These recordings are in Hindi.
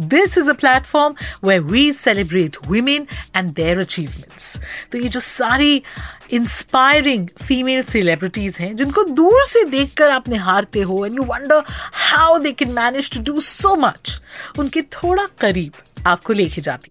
This is a platform way we celebrate women and their achievements तो ये जो सारी इंस्पायरिंग फीमेल सेलिब्रिटीज हैं, जिनको दूर से देख कर आप निहारते हो and you wonder how they can manage to do so much उनके थोड़ा करीब आपको लेके जाती।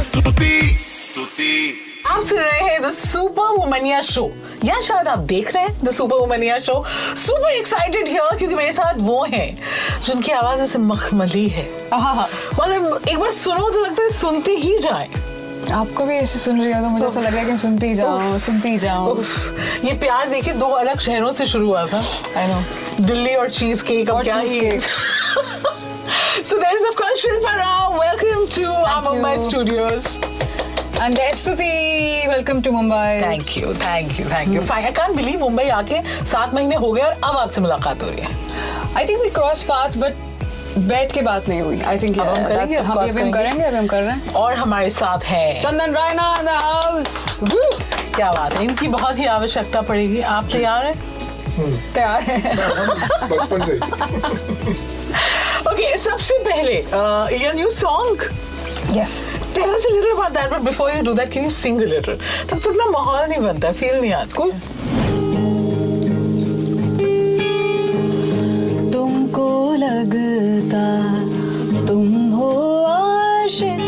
स्तुति स्तुति आप सुन रहे हैं द सुपर वुमनिया शो या शायद आप देख रहे हैं the super Womania show super excited here क्योंकि मेरे साथ वो हैं जिनकी आवाज़ ऐसे मखमली है। मतलब एक बार सुनो तो लगता है सुनते ही जाए। आपको भी ऐसे सुन रही हो तो मुझे ऐसा लग रहा है कि सुनती ही जाओ सुनती ही जाओ। ये प्यार देखिए दो अलग शहरों से शुरू हुआ था। आई नो दिल्ली और चीज़ केक और क्या ही. So there is of course Shilpa Rao. Mumbai studios. And that's Stuti welcome to Mumbai Thank you, thank you, thank you. Fine. I can't believe Mumbai आके सात महीने हो गए और अब आपसे मुलाकात हो रही है। I think we cross path but बैठ के बात नहीं हुई. आई थिंक हम करेंगे, हम अभी हम करेंगे। अभी हम कर रहे हैं. और हमारे साथ हैं। Chandan Raina in the house क्या बात है इनकी बहुत ही आवश्यकता पड़ेगी। आप तैयार हैं? तैयार है। बचपन से ओके सबसे पहले your new song yes tell us a little about that but before you do that can you sing a little तब तक ना माहौल नहीं बनता फील नहीं आता। तुमको लगता तुम हो आशिक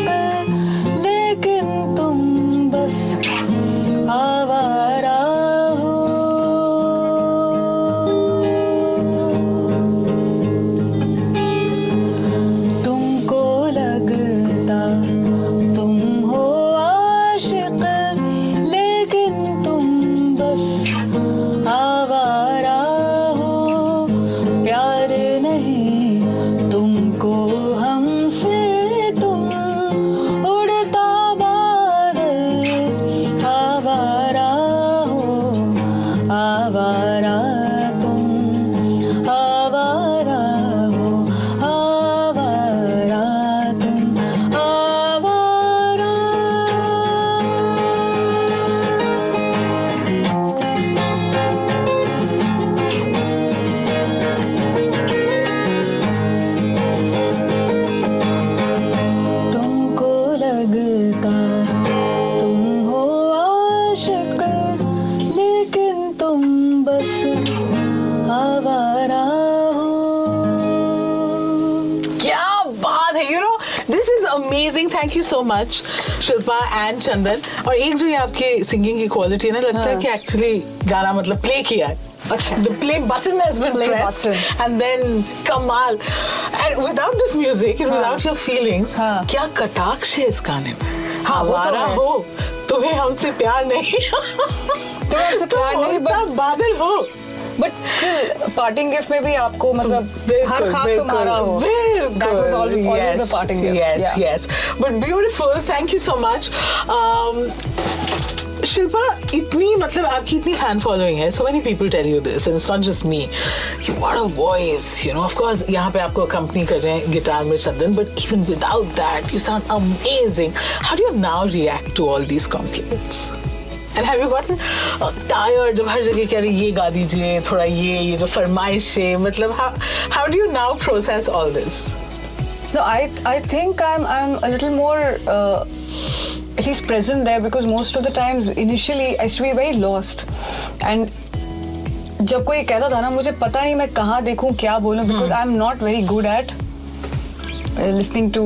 back. Thank you so much Shilpa and Chandan और एक जो ये आपके सिंगिंग की क्वालिटी है ना लगता है हाँ। कि एक्चुअली गाना मतलब प्ले किया है अच्छा। the play button has been Play pressed button. and then kamal and without this music and without your feelings हाँ। क्या कटाक्ष है इस गाने में हाँ, वो तो है। तुम्हें हमसे प्यार नहीं तो हमसे प्यार नहीं बट बादल हो बट स्टिल पार्टिंग गिफ्ट में भी आपको मतलब हर खाब तुम्हारा हो That was always, always the parting gift. Yes, yeah. yes. But beautiful. Thank you so much. Um, Shilpa इतनी मतलब आपकी इतनी फ़ैन फॉलोइंग है so many people tell you this and it's not just me you what a voice you know of course यहाँ पे आपको कंपनी कर रहे हैं गिटार में Chandan but even without that you sound amazing how do you now react to all these compliments and have you gotten tired जब हर जगह कह रहे ये गा दीजिए थोड़ा ये ये जो फरमाइश है मतलब how do you now process all this No, I I think I'm I'm a little more uh, at least present there because most of the times initially I used to be very lost and जब कोई कहता था ना मुझे पता नहीं मैं कहाँ देखूँ क्या बोलूँ. Because I am not very good at listening to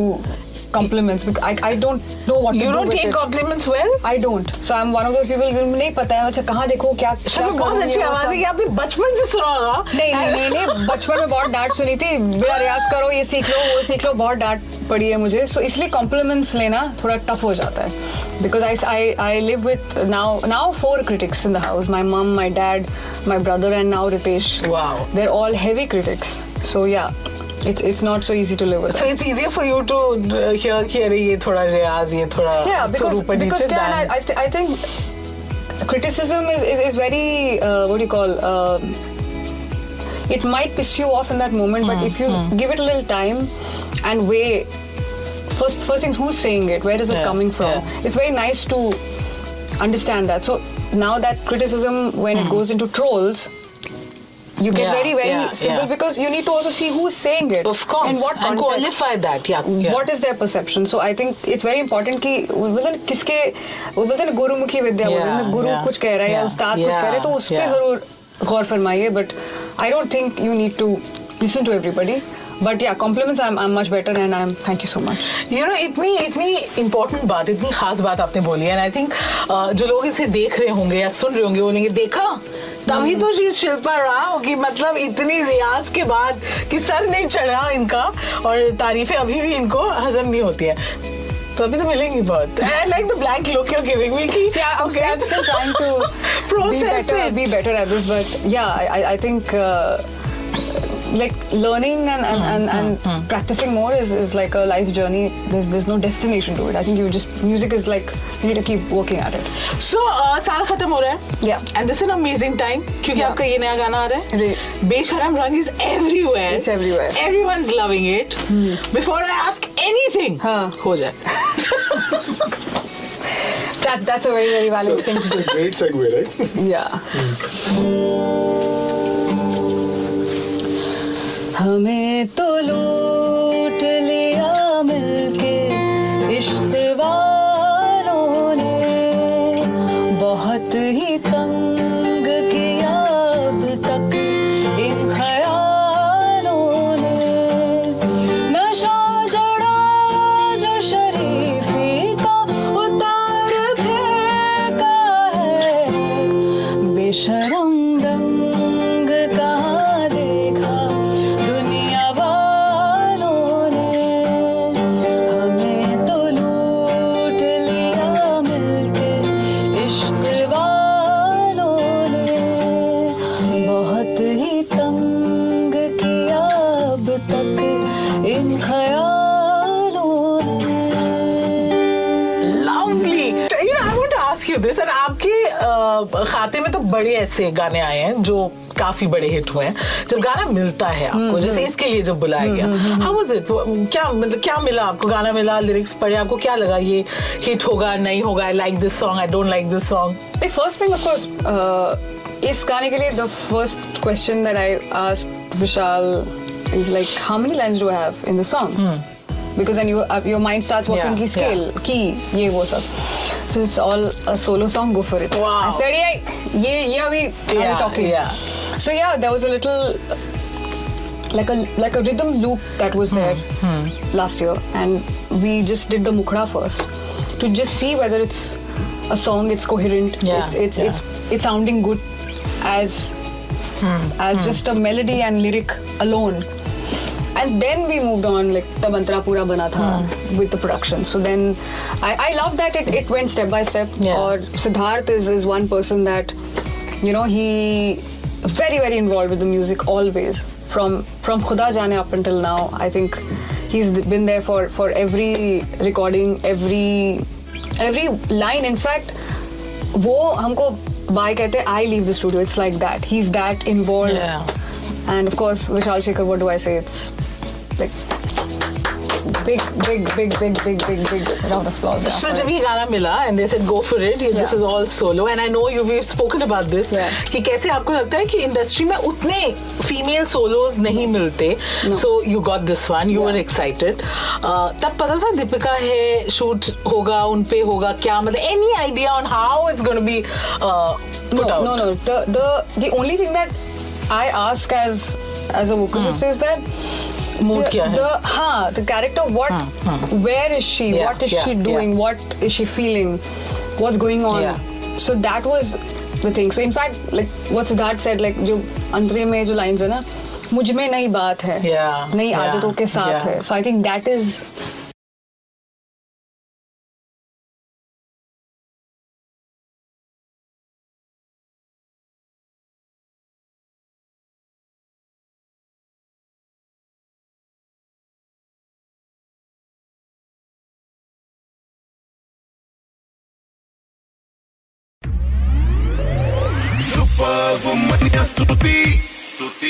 compliments because I, I don't know what to You do don't with take it. compliments well? I don't. So I'm one of those people जिनको नहीं पता है अच्छा कहाँ देखो क्या क्या बहुत अच्छी आवाज़ है आपने बचपन से सुना होगा। नहीं नहीं नहीं नहीं बचपन में बहुत डांट सुनी थी। बड़ा रियाज करो ये सीख लो वो सीख लो बहुत डांट पड़ी है मुझे। सो इसलिए कॉम्प्लीमेंट्स लेना थोड़ा टफ हो जाता है। Because I I I live with now now four critics in the house my mom my dad my brother and now Ritesh they're all heavy critics so yeah It's it's not so easy to live with. So it's easier for you to uh, hear, hear, ye thoda ye thoda yeah, because, because can I, I, th- I think criticism is, is, is very, uh, what do you call, uh, it might piss you off in that moment, mm-hmm. but hmm, if you mm-hmm. give it a little time and weigh, first, first thing, who's saying it? Where is it yeah, coming from? Yeah. It's very nice to understand that. So now that criticism, when mm-hmm. it hmm. goes into trolls, you get Yeah, very very yeah, simple yeah. because you need to also see who's saying it Of course, and what and context qualify that, yeah, yeah. what is their perception so i think it's very important कि वो बोलते हैं ना, किसके वो बोलते हैं ना गुरुमुखी विद्या बोलते हैं ना, गुरु कुछ कह रहा है या yeah, उस्ताद कुछ कह रहे हैं तो उस पे yeah. ज़रूर गौर फरमाइए but I don't think you need to listen to everybody but yeah compliments I am much better and I am thank you so much you know इतनी इतनी इम्पोर्टेंट बात इतनी खास बात आपने बोली है आई थिंक जो लोग इसे देख रहे होंगे या सुन रहे होंगे बोलेंगे देखा तभी तो शी शिल्पा राव की मतलब इतनी रियाज के बाद कि सर नहीं चढ़ा इनका और तारीफें अभी भी इनको हजम नहीं होती है तो अभी तो मिलेंगी बहुत I like the blank look you giving me कि I, I'm, okay. I'm still trying to be at better, it. be better at this, but yeah, I, I think uh, like learning and and, mm, and, hmm, and mm, practicing more is, is like a life journey. There's there's no destination to it. I think you just music is like you need to keep working at it. So uh, saal khatam yeah. And this is an amazing time kyunki yeah. aapka ye naya gana aa raha besharam rang is everywhere. It's everywhere. Everyone's loving it. Hmm. before i ask anything huh. ho that that's a very very valuable so, thing to do it's a great segue right? Yeah. Mm. हमें तो लूट लिया मिलके इश्क वालों ने। बहुत ही तंग यू दिस एंड आपके खाते में तो बड़े ऐसे गाने आए हैं जो काफ़ी बड़े हिट हुए हैं। जब गाना मिलता है आपको जैसे इसके लिए जब बुलाया गया। हाउ वाज इट क्या मतलब क्या मिला आपको? गाना मिला लिरिक्स पढ़े आपको क्या लगा ये हिट होगा नहीं होगा? I like this song I don't like this song The first thing, of course, uh, इस गाने के लिए the first question that I asked Vishal is like, how many lines do I have in the song? because then you uh, your mind starts working yeah, ki scale yeah. key ye wo sab so it's all a solo song go for it wow I said yeah ye yeah we yeah, talking yeah so yeah there was a little like a like a rhythm loop that was there hmm. Hmm. last year and we just did the mukhra first to just see whether it's a song it's coherent yeah, it's it's, yeah. it's it's sounding good as Hmm. as hmm. just a melody and lyric alone And then we moved on, like the mantra pura bana tha Hmm. with the production. So then I, I love that it, it went step by step. Yeah. Or Siddharth is, is one person that, you know, he very, very involved with the music always. From from Khuda Jane up until now, I think he's been there for, for every recording, every every line. In fact, वो हमको बाय कहते हैं I leave the studio it's like that he is that involve Yeah. And of course Vishal Shekhar what do I say it's like big big big big big big big round of applause yeah, So जब. ये गाना मिला and they said go for it, yeah. this is all solo and I know you've we've spoken about this Yeah. कि कैसे आपको लगता है कि इंडस्ट्री में उतने फीमेल सोलोज नहीं मिलते so you got this one you Yeah. were excited uh, तब पता था दीपिका है शूट होगा उन पे होगा क्या मतलब any idea on how it's going to be uh, put no, out no, no. The the the only thing that I ask as as a vocalist is that Hmm. Mood the, क्या है? the हाँ the character what where is she Yeah, what is yeah, she doing yeah. what is she feeling what's going on Yeah. so that was the thing so in fact like what Siddharth said like जो अंतरे में जो lines है ना मुझ में नई बात है Yeah, नई yeah, आदतों के साथ yeah. है so I think that is Superwoman स्तुति स्तुति